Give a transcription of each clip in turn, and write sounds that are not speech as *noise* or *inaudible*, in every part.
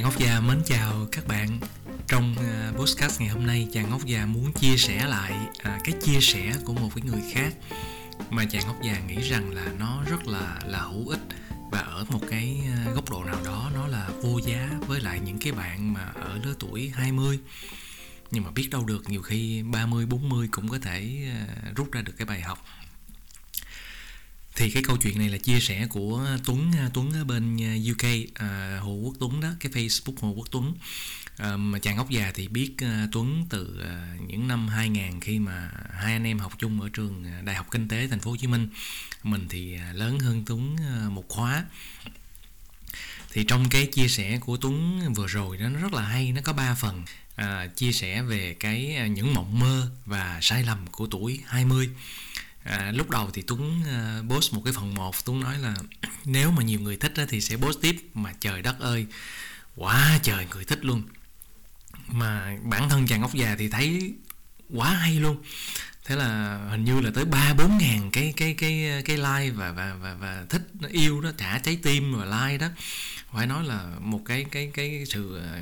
Chàng Ngốc Già mến chào các bạn. Trong uh, podcast ngày hôm nay Chàng Ngốc Già muốn chia sẻ lại uh, cái chia sẻ của một cái người khác Mà chàng Ngốc Già nghĩ rằng là nó rất là là hữu ích Và ở một cái uh, góc độ nào đó nó là vô giá với lại những cái bạn mà ở lứa tuổi 20 Nhưng mà biết đâu được nhiều khi 30, 40 cũng có thể uh, rút ra được cái bài học thì cái câu chuyện này là chia sẻ của Tuấn à, Tuấn ở bên à, UK à, Hồ Quốc Tuấn đó cái Facebook Hồ Quốc Tuấn. À, mà chàng ốc già thì biết à, Tuấn từ à, những năm 2000 khi mà hai anh em học chung ở trường à, Đại học Kinh tế Thành phố Hồ Chí Minh. Mình thì à, lớn hơn Tuấn à, một khóa. Thì trong cái chia sẻ của Tuấn vừa rồi đó nó rất là hay nó có ba phần. À, chia sẻ về cái những mộng mơ và sai lầm của tuổi 20 à, lúc đầu thì Tuấn uh, post một cái phần 1 Tuấn nói là *clears throat* nếu mà nhiều người thích á, thì sẽ post tiếp mà trời đất ơi quá trời người thích luôn. Mà bản thân chàng ốc già thì thấy quá hay luôn. Thế là hình như là tới ba bốn ngàn cái cái cái cái like và và và và thích nó yêu đó trả trái tim và like đó. Phải nói là một cái cái cái sự ờ,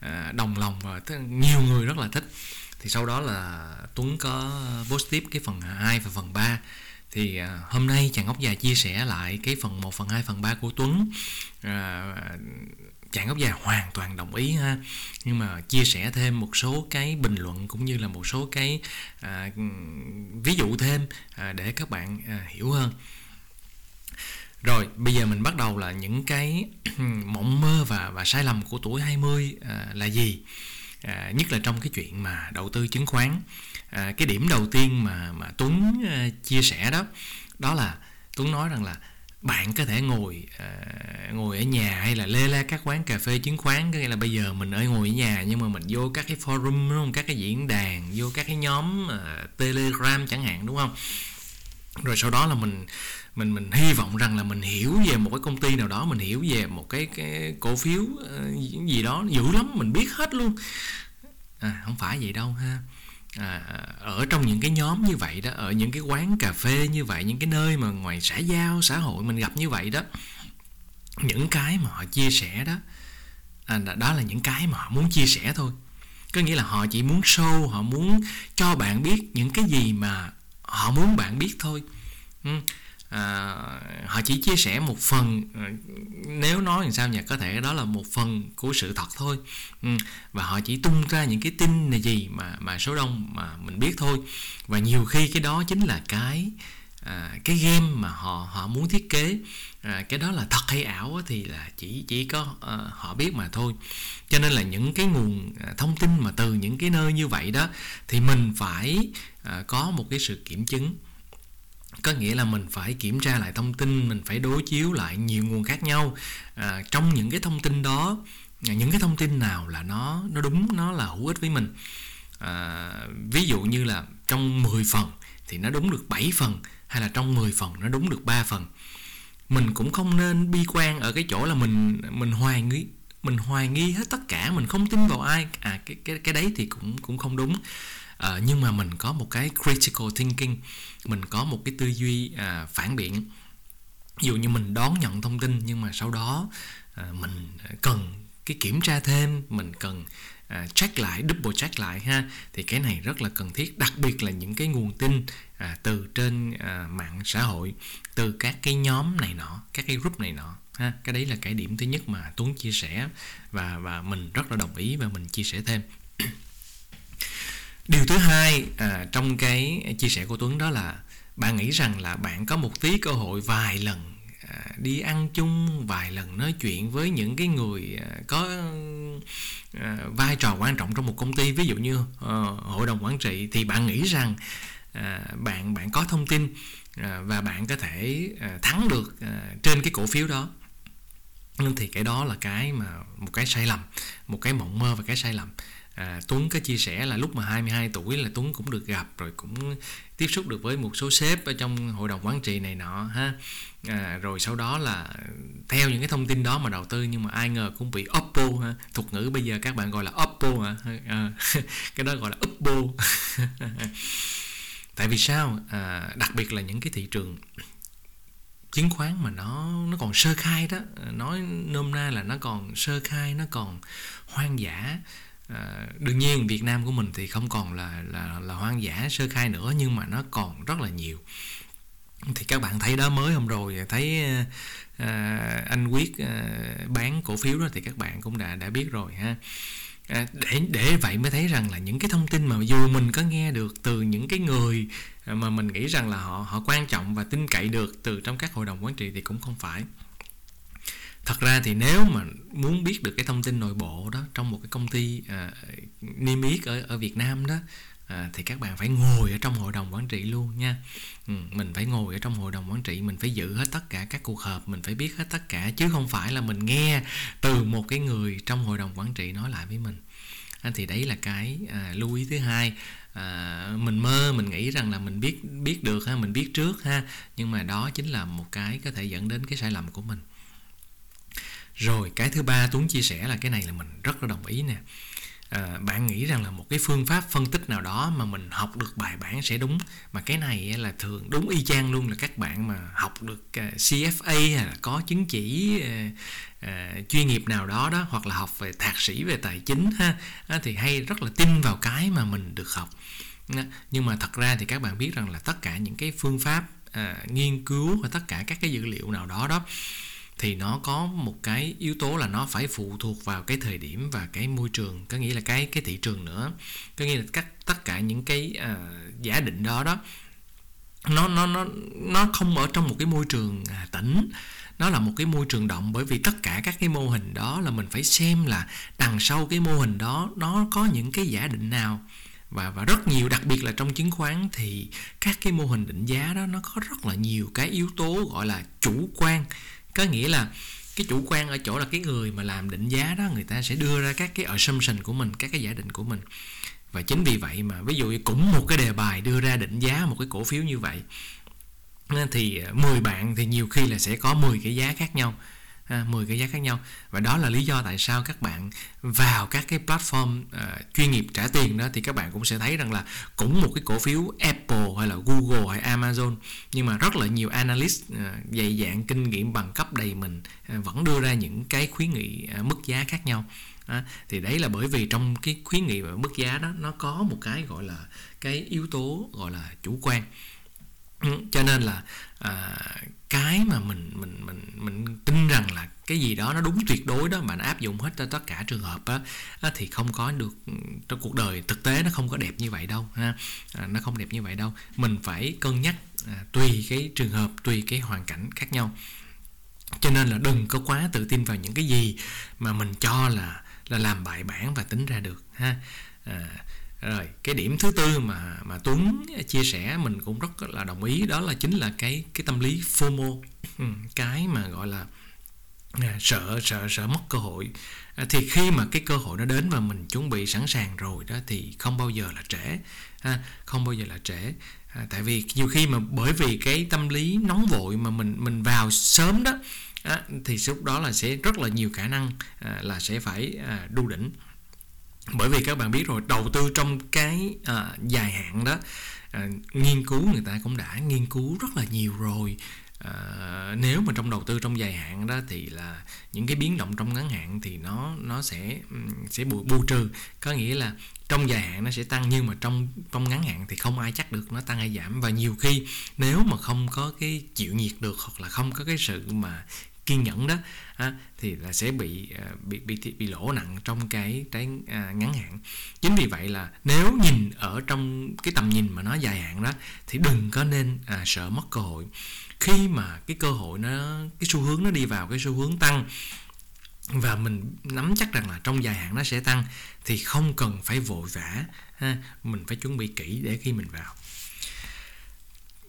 ờ, đồng lòng và nhiều người rất là thích thì sau đó là Tuấn có post tiếp cái phần 2 và phần 3 thì à, hôm nay chàng ốc già chia sẻ lại cái phần 1, phần 2, phần 3 của Tuấn. À, chàng ốc già hoàn toàn đồng ý ha. Nhưng mà chia sẻ thêm một số cái bình luận cũng như là một số cái à, ví dụ thêm à, để các bạn à, hiểu hơn. Rồi bây giờ mình bắt đầu là những cái *clears throat* mộng mơ và và sai lầm của tuổi 20 à, là gì? À, nhất là trong cái chuyện mà đầu tư chứng khoán. À, cái điểm đầu tiên mà mà Tuấn à, chia sẻ đó đó là Tuấn nói rằng là bạn có thể ngồi à, ngồi ở nhà hay là lê la các quán cà phê chứng khoán có nghĩa là bây giờ mình ở ngồi ở nhà nhưng mà mình vô các cái forum đúng không? Các cái diễn đàn vô các cái nhóm à, telegram chẳng hạn đúng không? Rồi sau đó là mình mình mình hy vọng rằng là mình hiểu về một cái công ty nào đó mình hiểu về một cái cái cổ phiếu ờ, gì đó dữ lắm mình biết hết luôn. À không phải vậy đâu ha. À, ở trong những cái nhóm như vậy đó ở những cái quán cà phê như vậy những cái nơi mà ngoài xã giao xã hội mình gặp như vậy đó những cái mà họ chia sẻ đó à, đó là những cái mà họ muốn chia sẻ thôi. Có nghĩa là họ chỉ muốn show họ muốn cho bạn biết những cái gì mà họ muốn bạn biết thôi. Ừ. À, họ chỉ chia sẻ một phần ờ, nếu nói làm sao nhỉ có thể đó là một phần của sự thật thôi. Ừ. Và họ chỉ tung ra những cái tin này gì mà mà số đông mà mình biết thôi. Và nhiều khi cái đó chính là cái à, cái game mà họ họ muốn thiết kế à, cái đó là thật hay ảo thì là chỉ chỉ có à, họ biết mà thôi. Cho nên là những cái nguồn à, thông tin mà từ những cái nơi như vậy đó thì mình phải à, có một cái sự kiểm chứng. Có nghĩa là mình phải kiểm tra lại thông tin mình phải đối chiếu lại nhiều nguồn khác nhau. À, trong những cái thông tin đó à, những cái thông tin nào là nó nó đúng nó là hữu ích với mình. À, ví dụ như là trong 10 phần thì nó đúng được 7 phần hay là trong 10 phần nó đúng được 3 phần. Mình cũng không nên bi quan ở cái chỗ là mình mình hoài nghi mình hoài nghi hết tất cả mình không tin vào ai. À cái cái cái đấy thì cũng cũng không đúng. À, nhưng mà mình có một cái critical thinking mình có một cái tư duy à, phản biện. Ví dụ như mình đón nhận thông tin nhưng mà sau đó à, mình cần cái kiểm tra thêm mình cần à, check lại double check lại ha. Thì cái này rất là cần thiết đặc biệt là những cái nguồn tin à, từ trên à, mạng xã hội từ các cái nhóm này nọ các cái group này nọ ha. Cái đấy là cái điểm thứ nhất mà tuấn chia sẻ và và mình rất là đồng ý và mình chia sẻ thêm. Điều thứ hai à, trong cái chia sẻ của tuấn đó là bạn nghĩ rằng là bạn có một tí cơ hội vài lần đi ăn chung vài lần nói chuyện với những cái người à, có à, vai trò quan trọng trong một công ty. Ví dụ như ờ, hội đồng quản trị thì bạn nghĩ rằng à, bạn bạn có thông tin và bạn có thể thắng được trên cái cổ phiếu đó. Thì cái đó là cái mà, một cái sai lầm, một cái mộng mơ và cái sai lầm à, Tuấn có chia sẻ là lúc mà 22 tuổi là Tuấn cũng được gặp rồi cũng tiếp xúc được với một số sếp ở trong hội đồng quản trị này nọ ha. À, rồi sau đó là theo những cái thông tin đó mà đầu tư nhưng mà ai ngờ cũng bị oppo ha. Thuật ngữ bây giờ các bạn gọi là oppo hả? À, *laughs* cái đó gọi là oppo. *laughs* Tại vì sao? À, đặc biệt là những cái thị trường chứng khoán mà nó nó còn sơ khai đó. Nói nôm na là nó còn sơ khai nó còn hoang dã à, đương nhiên Việt Nam của mình thì không còn là là là hoang dã sơ khai nữa nhưng mà nó còn rất là nhiều. Thì các bạn thấy đó mới hôm rồi thấy à, anh quyết à, bán cổ phiếu đó thì các bạn cũng đã đã biết rồi ha. À, để để vậy mới thấy rằng là những cái thông tin mà dù mình có nghe được từ những cái người mà mình nghĩ rằng là họ họ quan trọng và tin cậy được từ trong các hội đồng quản trị thì cũng không phải thật ra thì nếu mà muốn biết được cái thông tin nội bộ đó trong một cái công ty à, niêm yết ở ở Việt Nam đó à, thì các bạn phải ngồi ở trong hội đồng quản trị luôn nha. Ừ, mình phải ngồi ở trong hội đồng quản trị mình phải giữ hết tất cả các cuộc họp mình phải biết hết tất cả chứ không phải là mình nghe từ một cái người trong hội đồng quản trị nói lại với mình. À, thì đấy là cái à, lưu ý thứ hai. À, mình mơ mình nghĩ rằng là mình biết biết được ha mình biết trước ha nhưng mà đó chính là một cái có thể dẫn đến cái sai lầm của mình rồi cái thứ ba tuấn chia sẻ là cái này là mình rất là đồng ý nè. À, bạn nghĩ rằng là một cái phương pháp phân tích nào đó mà mình học được bài bản sẽ đúng? Mà cái này là thường đúng y chang luôn là các bạn mà học được à, CFA hay là có chứng chỉ à, à, chuyên nghiệp nào đó đó hoặc là học về thạc sĩ về tài chính ha thì hay rất là tin vào cái mà mình được học. Nhưng mà thật ra thì các bạn biết rằng là tất cả những cái phương pháp à, nghiên cứu và tất cả các cái dữ liệu nào đó đó thì nó có một cái yếu tố là nó phải phụ thuộc vào cái thời điểm và cái môi trường có nghĩa là cái cái thị trường nữa. Có nghĩa là các tất cả những cái uh, giả định đó đó nó nó nó nó không ở trong một cái môi trường à, tĩnh nó là một cái môi trường động bởi vì tất cả các cái mô hình đó là mình phải xem là đằng sau cái mô hình đó nó có những cái giả định nào. Và và rất nhiều đặc biệt là trong chứng khoán thì các cái mô hình định giá đó nó có rất là nhiều cái yếu tố gọi là chủ quan có nghĩa là cái chủ quan ở chỗ là cái người mà làm định giá đó, người ta sẽ đưa ra các cái assumption của mình, các cái giả định của mình. Và chính vì vậy mà, ví dụ cũng một cái đề bài đưa ra định giá một cái cổ phiếu như vậy thì ờ, 10 bạn thì nhiều khi là sẽ có 10 cái giá khác nhau à, 10 cái giá khác nhau. Và đó là lý do tại sao các bạn vào các cái platform uh, chuyên nghiệp trả tiền đó thì các bạn cũng sẽ thấy rằng là cũng một cái cổ phiếu Apple hay là Google hay Amazon. Nhưng mà rất là nhiều analyst uh, dày dạng kinh nghiệm bằng cấp đầy mình uh, vẫn đưa ra những cái khuyến nghị uh, mức giá khác nhau. À, thì đấy là bởi vì trong cái khuyến nghị và mức giá đó nó có một cái gọi là cái yếu tố gọi là chủ quan cho nên là à, cái mà mình mình mình mình tin rằng là cái gì đó nó đúng tuyệt đối đó mà nó áp dụng hết cho tất cả trường hợp á, thì không có được trong cuộc đời thực tế nó không có đẹp như vậy đâu ha. À, nó không đẹp như vậy đâu. Mình phải cân nhắc à, tùy cái trường hợp tùy cái hoàn cảnh khác nhau. Cho nên là đừng có quá tự tin vào những cái gì mà mình cho là là làm bài bản và tính ra được ha. À, rồi cái điểm thứ tư mà mà Tuấn chia sẻ mình cũng rất là đồng ý đó là chính là cái cái tâm lý FOMO. *laughs* Cái mà gọi là à, sợ sợ sợ mất cơ hội. À, thì khi mà cái cơ hội nó đến và mình chuẩn bị sẵn sàng rồi đó thì không bao giờ là trễ. Ha, không bao giờ là trễ. À, tại vì nhiều khi mà bởi vì cái tâm lý nóng vội mà mình mình vào sớm đó à, thì lúc đó là sẽ rất là nhiều khả năng à, là sẽ phải à, đu đỉnh bởi vì các bạn biết rồi đầu tư trong cái à, dài hạn đó à, nghiên cứu người ta cũng đã nghiên cứu rất là nhiều rồi. À, nếu mà trong đầu tư trong dài hạn đó thì là những cái biến động trong ngắn hạn thì nó nó sẽ sẽ bù, bù trừ. Có nghĩa là trong dài hạn nó sẽ tăng nhưng mà trong trong ngắn hạn thì không ai chắc được nó tăng hay giảm. Và nhiều khi nếu mà không có cái chịu nhiệt được hoặc là không có cái sự mà kiên nhẫn đó à, thì là sẽ bị à, bị bị bị lỗ nặng trong cái trái à, ngắn hạn. Chính vì vậy là nếu nhìn ở trong cái tầm nhìn mà nó dài hạn đó thì đừng có nên à, sợ mất cơ hội. Khi mà cái cơ hội nó cái xu hướng nó đi vào cái xu hướng tăng và mình nắm chắc rằng là trong dài hạn nó sẽ tăng thì không cần phải vội vã ha mình phải chuẩn bị kỹ để khi mình vào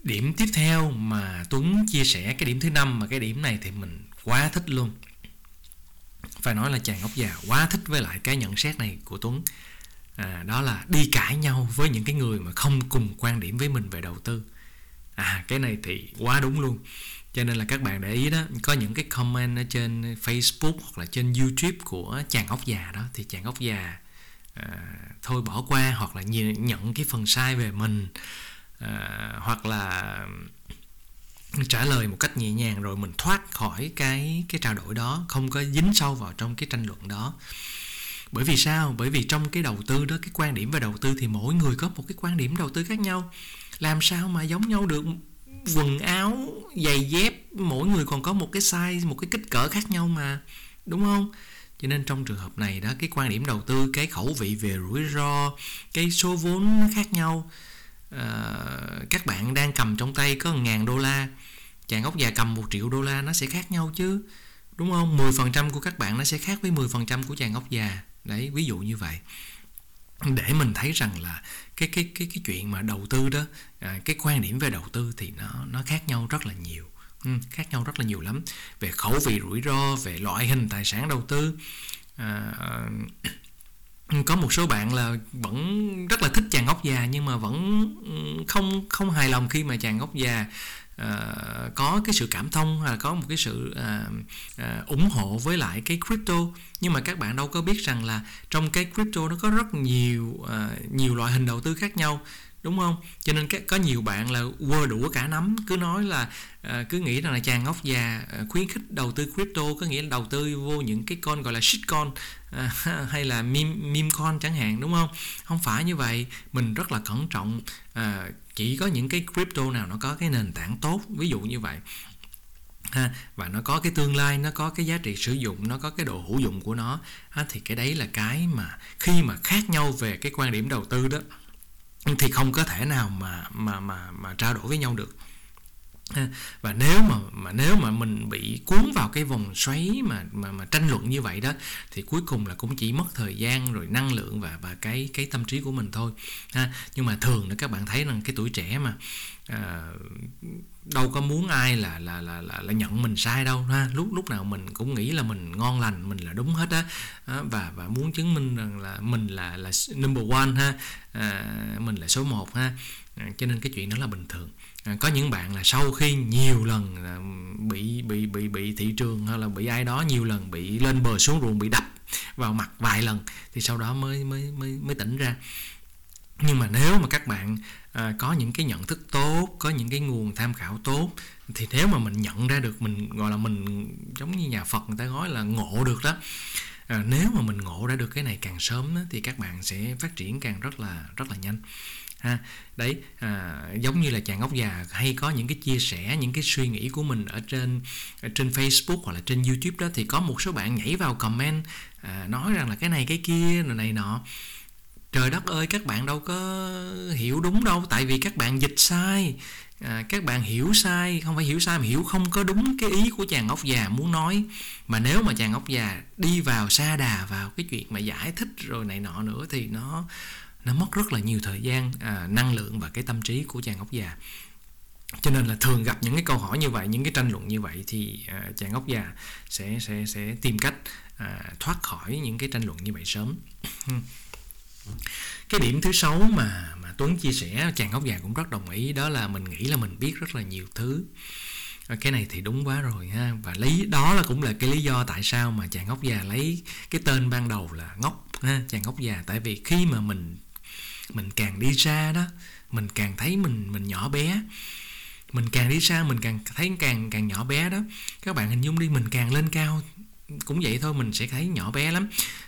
điểm tiếp theo mà Tuấn chia sẻ cái điểm thứ năm mà cái điểm này thì mình quá thích luôn. Phải nói là chàng ốc già quá thích với lại cái nhận xét này của Tuấn. À, đó là đi cãi nhau với những cái người mà không cùng quan điểm với mình về đầu tư. À cái này thì quá đúng luôn. Cho nên là các bạn để ý đó có những cái comment ở trên Facebook hoặc là trên YouTube của chàng ốc già đó thì chàng ốc già à, thôi bỏ qua hoặc là nhận cái phần sai về mình à, hoặc là trả lời một cách nhẹ nhàng rồi mình thoát khỏi cái cái trao đổi đó không có dính sâu vào trong cái tranh luận đó. Bởi vì sao? Bởi vì trong cái đầu tư đó cái quan điểm về đầu tư thì mỗi người có một cái quan điểm đầu tư khác nhau. Làm sao mà giống nhau được? Quần áo giày dép mỗi người còn có một cái size một cái kích cỡ khác nhau mà. Đúng không? Cho nên trong trường hợp này đó cái quan điểm đầu tư cái khẩu vị về rủi ro cái số vốn khác nhau Ờ, các bạn đang cầm trong tay có ngàn đô la chàng ốc già cầm một triệu đô la nó sẽ khác nhau chứ đúng không? 10% của các bạn nó sẽ khác với 10% của chàng ốc già. Đấy ví dụ như vậy. Để mình thấy rằng là cái cái cái cái chuyện mà đầu tư đó à, cái quan điểm về đầu tư thì nó nó khác nhau rất là nhiều. Ừ, khác nhau rất là nhiều lắm. Về khẩu vị rủi ro về loại hình tài sản đầu tư à, có một số bạn là vẫn rất là thích chàng ngốc già nhưng mà vẫn không không hài lòng khi mà chàng ngốc già uh, ờ, có cái sự cảm thông hay là có một cái sự uh, uh, ủng hộ với lại cái crypto. Nhưng mà các bạn đâu có biết rằng là trong cái crypto nó có rất nhiều uh, nhiều loại hình đầu tư khác nhau đúng không? Cho nên có nhiều bạn là quơ đũa cả nắm cứ nói là ờ, cứ nghĩ rằng là chàng ngốc già ờ, khuyến khích đầu tư crypto có nghĩa là đầu tư vô những cái con gọi là shitcoin ờ, *laughs* hay là meme, meme coin chẳng hạn đúng không? Không phải như vậy. Mình rất là cẩn trọng à, chỉ có những cái crypto nào nó có cái nền tảng tốt ví dụ như vậy. Ha và nó có cái tương lai nó có cái giá trị sử dụng nó có cái độ hữu dụng của nó ha, thì cái đấy là cái mà khi mà khác nhau về cái quan điểm đầu tư đó thì không có thể nào mà mà mà mà trao đổi với nhau được và nếu mà mà nếu mà mình bị cuốn vào cái vòng xoáy mà mà mà tranh luận như vậy đó thì cuối cùng là cũng chỉ mất thời gian rồi năng lượng và và cái cái tâm trí của mình thôi. Ha nhưng mà thường là các bạn thấy rằng cái tuổi trẻ mà à, đâu có muốn ai là là là là, là nhận mình sai đâu ha. Lúc lúc nào mình cũng nghĩ là mình ngon lành mình là đúng hết á. Và và muốn chứng minh rằng là mình là là number one ha à, mình là số một ha. À, cho nên cái chuyện đó là bình thường. À, có những bạn là sau khi nhiều lần à, bị bị bị bị thị trường hay là bị ai đó nhiều lần bị lên bờ xuống ruộng bị đập vào mặt vài lần thì sau đó mới mới mới mới tỉnh ra. Nhưng mà nếu mà các bạn à, có những cái nhận thức tốt có những cái nguồn tham khảo tốt thì nếu mà mình nhận ra được mình gọi là mình giống như nhà phật người ta nói là ngộ được đó à, nếu mà mình ngộ ra được cái này càng sớm đó, thì các bạn sẽ phát triển càng rất là rất là nhanh ha. Đấy à, giống như là chàng ốc già hay có những cái chia sẻ những cái suy nghĩ của mình ở trên ở trên Facebook hoặc là trên YouTube đó thì có một số bạn nhảy vào comment à, nói rằng là cái này cái kia này, này nọ. Trời đất ơi các bạn đâu có hiểu đúng đâu tại vì các bạn dịch sai. À, các bạn hiểu sai không phải hiểu sai mà hiểu không có đúng cái ý của chàng ốc già muốn nói. Mà nếu mà chàng ốc già đi vào xa đà vào cái chuyện mà giải thích rồi này nọ nữa thì nó nó mất rất là nhiều thời gian à, năng lượng và cái tâm trí của chàng ốc già. Cho nên là thường gặp những cái câu hỏi như vậy những cái tranh luận như vậy thì à, chàng ốc già sẽ sẽ sẽ tìm cách à, thoát khỏi những cái tranh luận như vậy sớm. Cái điểm thứ sáu mà mà Tuấn chia sẻ chàng ốc già cũng rất đồng ý đó là mình nghĩ là mình biết rất là nhiều thứ. À, cái này thì đúng quá rồi ha. Và lý đó là cũng là cái lý do tại sao mà chàng ngốc già lấy cái tên ban đầu là ngốc ha chàng ngốc già. Tại vì khi mà mình mình càng đi xa đó mình càng thấy mình mình nhỏ bé. Mình càng đi xa mình càng thấy càng càng nhỏ bé đó. Các bạn hình dung đi mình càng lên cao cũng vậy thôi mình sẽ thấy nhỏ bé lắm.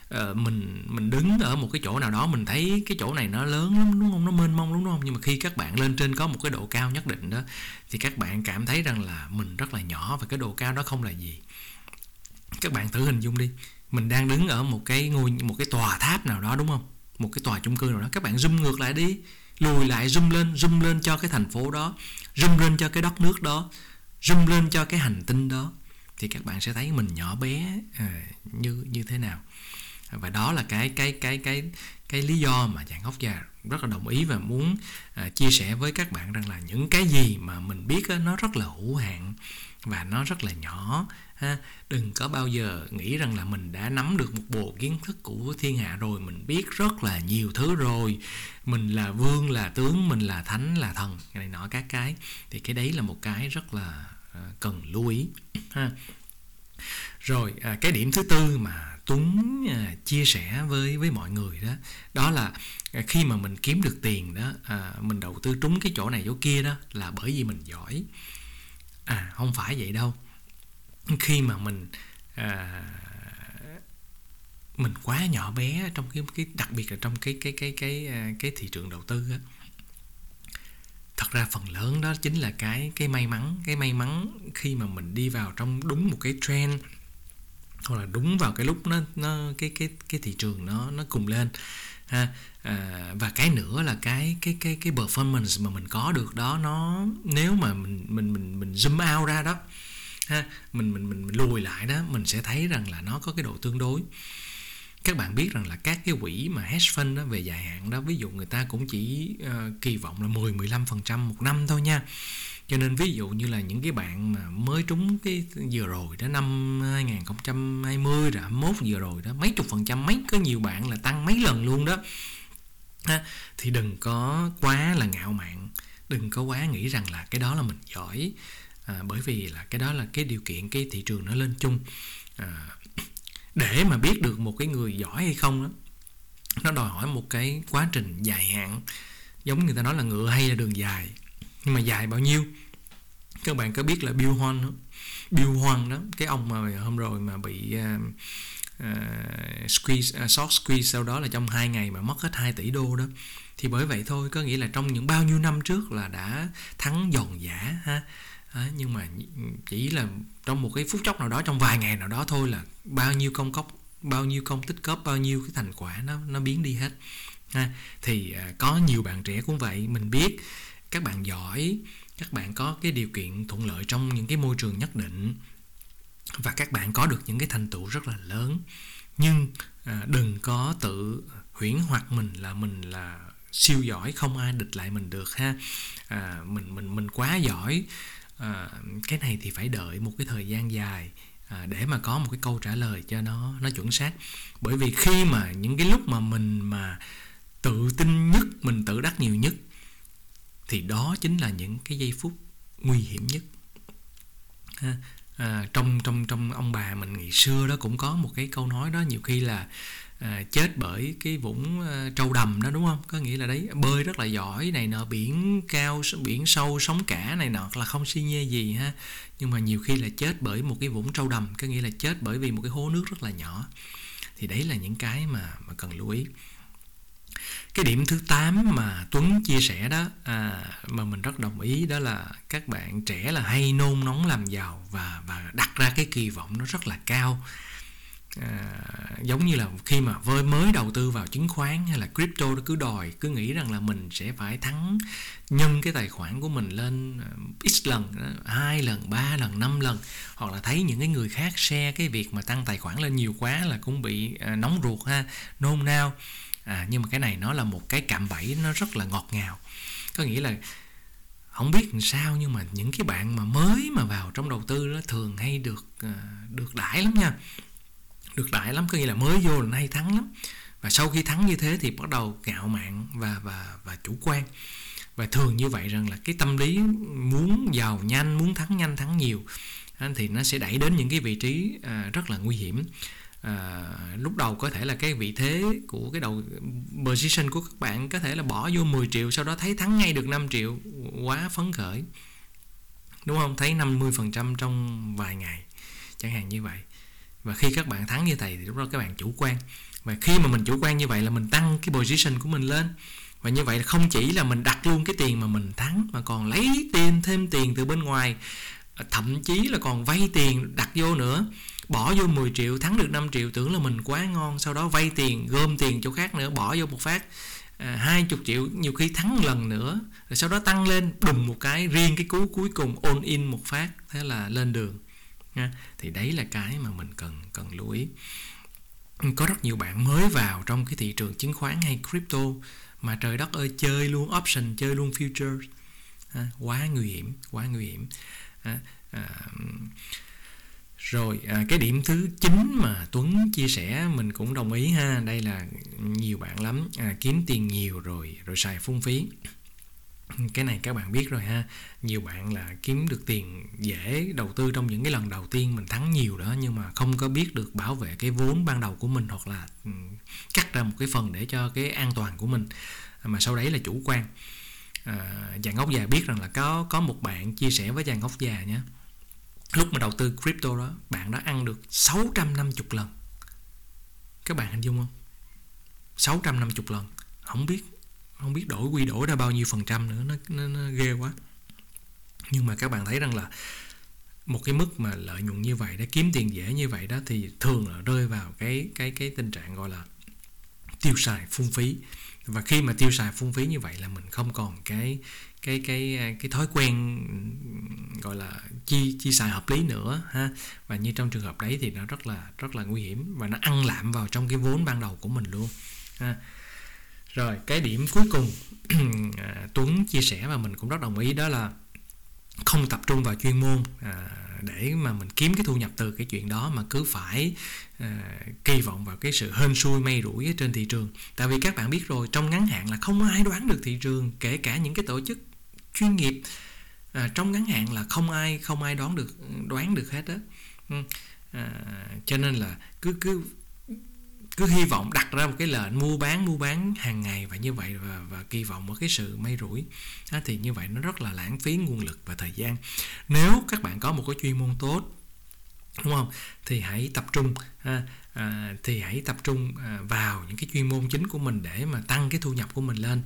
Ờ, mình mình đứng ở một cái chỗ nào đó mình thấy cái chỗ này nó lớn lắm đúng không? Nó mênh mông đúng không? Nhưng mà khi các bạn lên trên có một cái độ cao nhất định đó thì các bạn cảm thấy rằng là mình rất là nhỏ và cái độ cao đó không là gì. Các bạn thử hình dung đi. Mình đang đứng ở một cái ngôi một cái tòa tháp nào đó đúng không? Một cái tòa chung cư nào đó. Các bạn zoom ngược lại đi lùi lại zoom lên zoom lên cho cái thành phố đó zoom lên cho cái đất nước đó zoom lên cho cái hành tinh đó. Thì các bạn sẽ thấy mình nhỏ bé à, như như thế nào. Và đó là cái cái cái cái cái lý do mà chàng hóc già rất là đồng ý và muốn à, chia sẻ với các bạn rằng là những cái gì mà mình biết đó, nó rất là hữu hạn và nó rất là nhỏ ha? Đừng có bao giờ nghĩ rằng là mình đã nắm được một bộ kiến thức của thiên hạ rồi mình biết rất là nhiều thứ rồi. Mình là vương là tướng mình là thánh là thần cái này nọ các cái. Thì cái đấy là một cái rất là ờ, cần lưu ý ha? Rồi à, cái điểm thứ tư mà Tuấn à, chia sẻ với với mọi người đó đó là à, khi mà mình kiếm được tiền đó à, mình đầu tư trúng cái chỗ này chỗ kia đó là bởi vì mình giỏi. À không phải vậy đâu khi mà mình à, mình quá nhỏ bé trong cái cái đặc biệt là trong cái cái cái cái à, cái, thị trường đầu tư á thật ra phần lớn đó chính là cái cái may mắn cái may mắn khi mà mình đi vào trong đúng một cái trend hoặc là đúng vào cái lúc nó nó cái cái cái thị trường nó nó cùng lên ha. À, và cái nữa là cái cái cái cái performance mà mình có được đó nó nếu mà mình mình mình mình zoom out ra đó ha mình mình mình, mình lùi lại đó mình sẽ thấy rằng là nó có cái độ tương đối các bạn biết rằng là các cái quỹ mà hedge fund đó về dài hạn đó ví dụ người ta cũng chỉ uh, kỳ vọng là 10 15% một năm thôi nha. Cho nên ví dụ như là những cái bạn mà mới trúng cái vừa rồi đó năm 2020 rồi 21 vừa rồi đó mấy chục phần trăm mấy có nhiều bạn là tăng mấy lần luôn đó. Ha, thì đừng có quá là ngạo mạn, đừng có quá nghĩ rằng là cái đó là mình giỏi à, bởi vì là cái đó là cái điều kiện cái thị trường nó lên chung. À, *clears throat* để mà biết được một cái người giỏi hay không đó nó đòi hỏi một cái quá trình dài hạn. Giống người ta nói là ngựa hay là đường dài. Nhưng mà dài bao nhiêu? Các bạn có biết là Bill Hoan đó. Bill Hoan đó cái ông mà hôm rồi mà bị uh, uh, squeeze uh, short squeeze sau đó là trong hai ngày mà mất hết 2 tỷ đô đó. Thì bởi vậy thôi có nghĩa là trong những bao nhiêu năm trước là đã thắng giòn giả ha à, nhưng mà chỉ là trong một cái phút chốc nào đó trong vài ngày nào đó thôi là bao nhiêu công cốc bao nhiêu công tích góp bao nhiêu cái thành quả nó nó biến đi hết ha. thì à, có nhiều bạn trẻ cũng vậy mình biết các bạn giỏi các bạn có cái điều kiện thuận lợi trong những cái môi trường nhất định và các bạn có được những cái thành tựu rất là lớn nhưng à, đừng có tự huyễn hoặc mình là mình là siêu giỏi không ai địch lại mình được ha à, mình mình mình quá giỏi à, cái này thì phải đợi một cái thời gian dài à, để mà có một cái câu trả lời cho nó nó chuẩn xác bởi vì khi mà những cái lúc mà mình mà tự tin nhất mình tự đắc nhiều nhất thì đó chính là những cái giây phút nguy hiểm nhất ha. À, trong trong trong ông bà mình ngày xưa đó cũng có một cái câu nói đó nhiều khi là à, chết bởi cái vũng à, trâu đầm đó đúng không? Có nghĩa là đấy bơi rất là giỏi này nọ biển cao biển sâu sóng cả này nọ là không suy nhê gì ha. Nhưng mà nhiều khi là chết bởi một cái vũng trâu đầm có nghĩa là chết bởi vì một cái hố nước rất là nhỏ. Thì đấy là những cái mà mà cần lưu ý. Cái điểm thứ 8 mà Tuấn chia sẻ đó à, mà mình rất đồng ý đó là các bạn trẻ là hay nôn nóng làm giàu và và đặt ra cái kỳ vọng nó rất là cao à, giống như là khi mà vơi mới đầu tư vào chứng khoán hay là crypto nó cứ đòi cứ nghĩ rằng là mình sẽ phải thắng nhân cái tài khoản của mình lên à, x lần hai lần ba lần năm lần. Hoặc là thấy những cái người khác share cái việc mà tăng tài khoản lên nhiều quá là cũng bị à, nóng ruột ha nôn nao. À, nhưng mà cái này nó là một cái cạm bẫy nó rất là ngọt ngào. Có nghĩa là không biết làm sao nhưng mà những cái bạn mà mới mà vào trong đầu tư đó thường hay được à, được đãi lắm nha được đại lắm có nghĩa là mới vô là hay thắng lắm. Và sau khi thắng như thế thì bắt đầu ngạo mạn và và và chủ quan. Và thường như vậy rằng là cái tâm lý muốn giàu nhanh muốn thắng nhanh thắng nhiều thì nó sẽ đẩy đến những cái vị trí à, rất là nguy hiểm. À, lúc đầu có thể là cái vị thế của cái đầu position của các bạn có thể là bỏ vô 10 triệu sau đó thấy thắng ngay được 5 triệu quá phấn khởi. Đúng không? Thấy 50% trong vài ngày. Chẳng hạn như vậy và khi các bạn thắng như thầy thì lúc đó các bạn chủ quan. Và khi mà mình chủ quan như vậy là mình tăng cái position của mình lên. Và như vậy không chỉ là mình đặt luôn cái tiền mà mình thắng mà còn lấy tiền thêm tiền từ bên ngoài. À, thậm chí là còn vay tiền đặt vô nữa. Bỏ vô 10 triệu thắng được 5 triệu tưởng là mình quá ngon sau đó vay tiền gom tiền chỗ khác nữa bỏ vô một phát. À, hai chục triệu nhiều khi thắng lần nữa rồi sau đó tăng lên đùng một cái riêng cái cú cuối cùng all in một phát thế là lên đường thì đấy là cái mà mình cần cần lưu ý. Có rất nhiều bạn mới vào trong cái thị trường chứng khoán hay crypto mà trời đất ơi chơi luôn option chơi luôn futures quá nguy hiểm quá nguy hiểm. À, rồi à, cái điểm thứ 9 mà Tuấn chia sẻ mình cũng đồng ý ha. Đây là nhiều bạn lắm. À, kiếm tiền nhiều rồi rồi xài phung phí cái này các bạn biết rồi ha. Nhiều bạn là kiếm được tiền dễ đầu tư trong những cái lần đầu tiên mình thắng nhiều đó nhưng mà không có biết được bảo vệ cái vốn ban đầu của mình hoặc là ừ, cắt ra một cái phần để cho cái an toàn của mình. Mà sau đấy là chủ quan. À, chàng ốc già biết rằng là có có một bạn chia sẻ với chàng ốc già nhé lúc mà đầu tư crypto đó bạn đó ăn được 650 lần. Các bạn hình dung không? 650 lần. Không biết không biết đổi quy đổi ra bao nhiêu phần trăm nữa nó, nó, nó ghê quá. Nhưng mà các bạn thấy rằng là một cái mức mà lợi nhuận như vậy để kiếm tiền dễ như vậy đó thì thường là rơi vào cái cái cái tình trạng gọi là tiêu xài phung phí. Và khi mà tiêu xài phung phí như vậy là mình không còn cái cái cái cái thói quen gọi là chi chi xài hợp lý nữa ha. Và như trong trường hợp đấy thì nó rất là rất là nguy hiểm và nó ăn lạm vào trong cái vốn ban đầu của mình luôn ha rồi cái điểm cuối cùng *clears throat* à, Tuấn chia sẻ và mình cũng rất đồng ý đó là không tập trung vào chuyên môn à, để mà mình kiếm cái thu nhập từ cái chuyện đó mà cứ phải à, kỳ vọng vào cái sự hên xui may rủi ở trên thị trường. Tại vì các bạn biết rồi trong ngắn hạn là không ai đoán được thị trường kể cả những cái tổ chức chuyên nghiệp. À, trong ngắn hạn là không ai không ai đoán được đoán được hết đó ừ, à, cho nên là cứ cứ cứ hy vọng đặt ra một cái lệnh mua bán mua bán hàng ngày và như vậy và, và kỳ vọng một cái sự may rủi. À, thì như vậy nó rất là lãng phí nguồn lực và thời gian. Nếu các bạn có một cái chuyên môn tốt đúng không? Thì hãy tập trung à, à, thì hãy tập trung à, vào những cái chuyên môn chính của mình để mà tăng cái thu nhập của mình lên.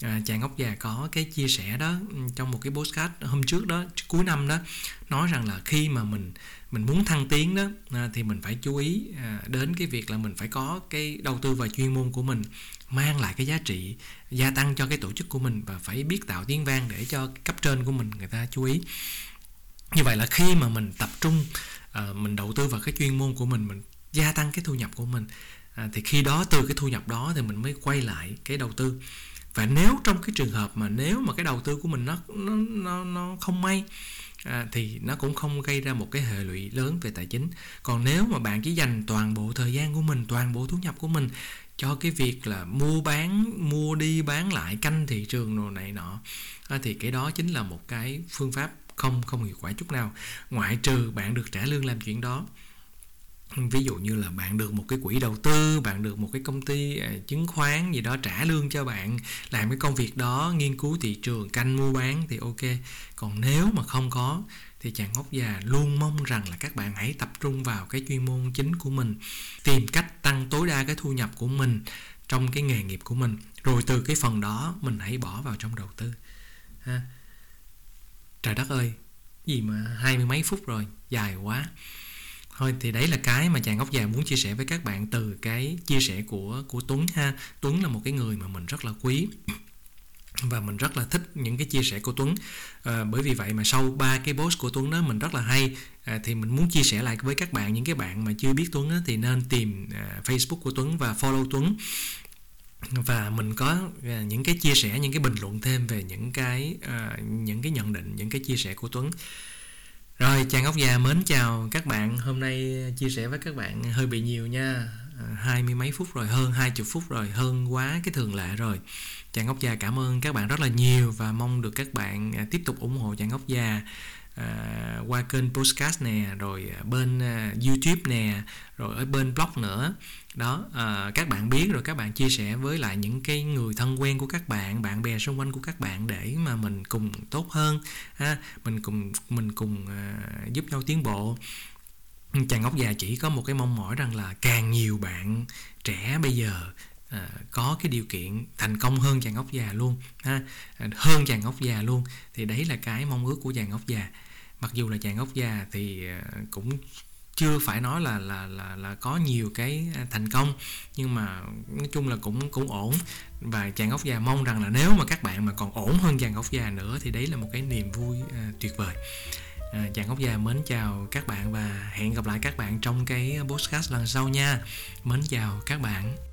À, chàng ốc già có cái chia sẻ đó trong một cái postcard hôm trước đó cuối năm đó nói rằng là khi mà mình mình muốn thăng tiến đó à, thì mình phải chú ý à, đến cái việc là mình phải có cái đầu tư vào chuyên môn của mình mang lại cái giá trị gia tăng cho cái tổ chức của mình và phải biết tạo tiếng vang để cho cấp trên của mình người ta chú ý. Như vậy là khi mà mình tập trung à, mình đầu tư vào cái chuyên môn của mình mình gia tăng cái thu nhập của mình. À, thì khi đó từ cái thu nhập đó thì mình mới quay lại cái đầu tư. Và nếu trong cái trường hợp mà nếu mà cái đầu tư của mình nó nó nó, nó không may à, thì nó cũng không gây ra một cái hệ lụy lớn về tài chính. Còn nếu mà bạn chỉ dành toàn bộ thời gian của mình toàn bộ thu nhập của mình cho cái việc là mua bán mua đi bán lại canh thị trường đồ này nọ à, thì cái đó chính là một cái phương pháp không không hiệu quả chút nào. Ngoại trừ bạn được trả lương làm chuyện đó. Ví dụ như là bạn được một cái quỹ đầu tư, bạn được một cái công ty à, chứng khoán gì đó trả lương cho bạn, làm cái công việc đó, nghiên cứu thị trường, canh mua bán thì ok. Còn nếu mà không có thì chàng ngốc già luôn mong rằng là các bạn hãy tập trung vào cái chuyên môn chính của mình, tìm cách tăng tối đa cái thu nhập của mình trong cái nghề nghiệp của mình. Rồi từ cái phần đó mình hãy bỏ vào trong đầu tư, ha trời đất ơi gì mà hai mươi mấy phút rồi dài quá. Thôi thì đấy là cái mà chàng góc già muốn chia sẻ với các bạn từ cái chia sẻ của của Tuấn ha. Tuấn là một cái người mà mình rất là quý và mình rất là thích những cái chia sẻ của Tuấn. À, bởi vì vậy mà sau ba cái post của Tuấn đó mình rất là hay à, thì mình muốn chia sẻ lại với các bạn những cái bạn mà chưa biết Tuấn đó, thì nên tìm à, Facebook của Tuấn và follow Tuấn và mình có à, những cái chia sẻ những cái bình luận thêm về những cái uh, những cái nhận định những cái chia sẻ của Tuấn. Rồi chàng ốc già mến chào các bạn. Hôm nay chia sẻ với các bạn hơi bị nhiều nha. À, hai mươi mấy phút rồi hơn hai chục phút rồi hơn quá cái thường lệ rồi. Chàng ốc già cảm ơn các bạn rất là nhiều và mong được các bạn tiếp tục ủng hộ chàng ốc già à, qua kênh podcast nè rồi à, bên à, youtube nè rồi ở bên blog nữa. Đó à, các bạn biết rồi các bạn chia sẻ với lại những cái người thân quen của các bạn bạn bè xung quanh của các bạn để mà mình cùng tốt hơn ha mình cùng mình cùng à, giúp nhau tiến bộ. Chàng ngốc già chỉ có một cái mong mỏi rằng là càng nhiều bạn trẻ bây giờ à, có cái điều kiện thành công hơn chàng ngốc già luôn ha? À, hơn chàng ngốc già luôn thì đấy là cái mong ước của chàng ngốc già. Mặc dù là chàng ngốc già thì à, cũng chưa phải nói là là là là có nhiều cái à, thành công nhưng mà nói chung là cũng cũng ổn. Và chàng ốc già mong rằng là nếu mà các bạn mà còn ổn hơn chàng ốc già nữa thì đấy là một cái niềm vui à, tuyệt vời. À, chàng ốc già mến chào các bạn và hẹn gặp lại các bạn trong cái à, podcast lần sau nha. Mến chào các bạn.